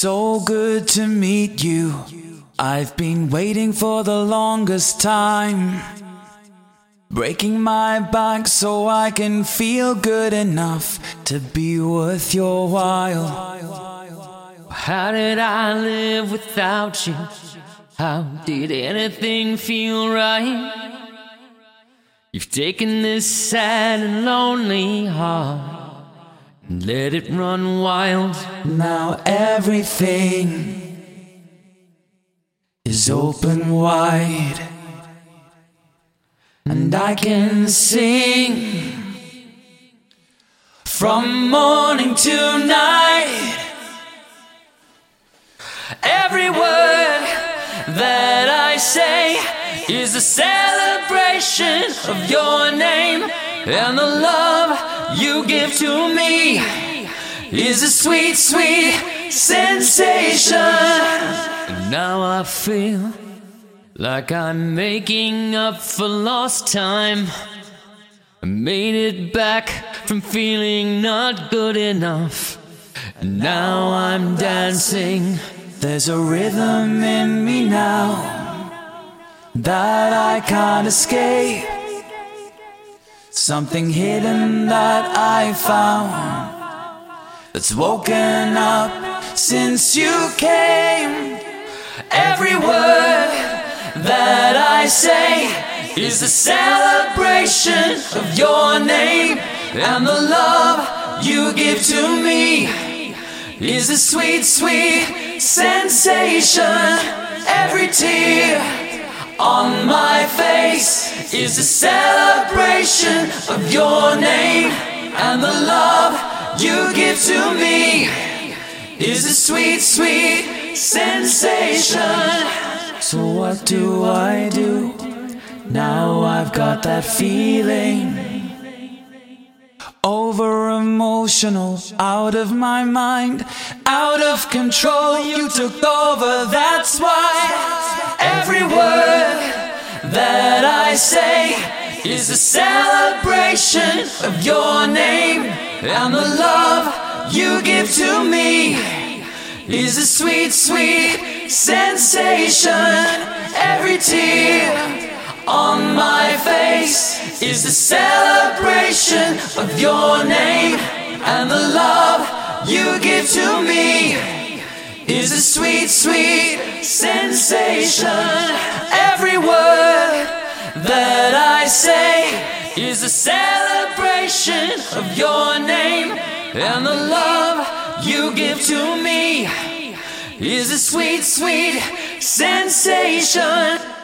So good to meet you. I've been waiting for the longest time. Breaking my back so I can feel good enough to be worth your while. How did I live without you? How did anything feel right? You've taken this sad and lonely heart let it run wild. Now everything is open wide, and I can sing from morning to night. Every word that I say is a celebration of your name and the love you give to me is a sweet, sweet sensation. And now I feel like I'm making up for lost time. I made it back from feeling not good enough. And now I'm dancing. There's a rhythm in me now that I can't escape. Something hidden that I found that's woken up since you came. Every word that I say is a celebration of your name and the love you give to me is a sweet, sweet sensation. Every tear on my face is a celebration of your name and the love you give to me is a sweet, sweet sensation. So, what do I do now? I've got that feeling. Over emotional, out of my mind, out of control. You took over, that's why every word that I say is a celebration of your name and the love you give to me is a sweet, sweet sensation. Every tear on my face is a celebration of your name and the love you give to me is a sweet, sweet sensation. Every word that I say is a celebration of your name and the love you give to me is a sweet, sweet sensation.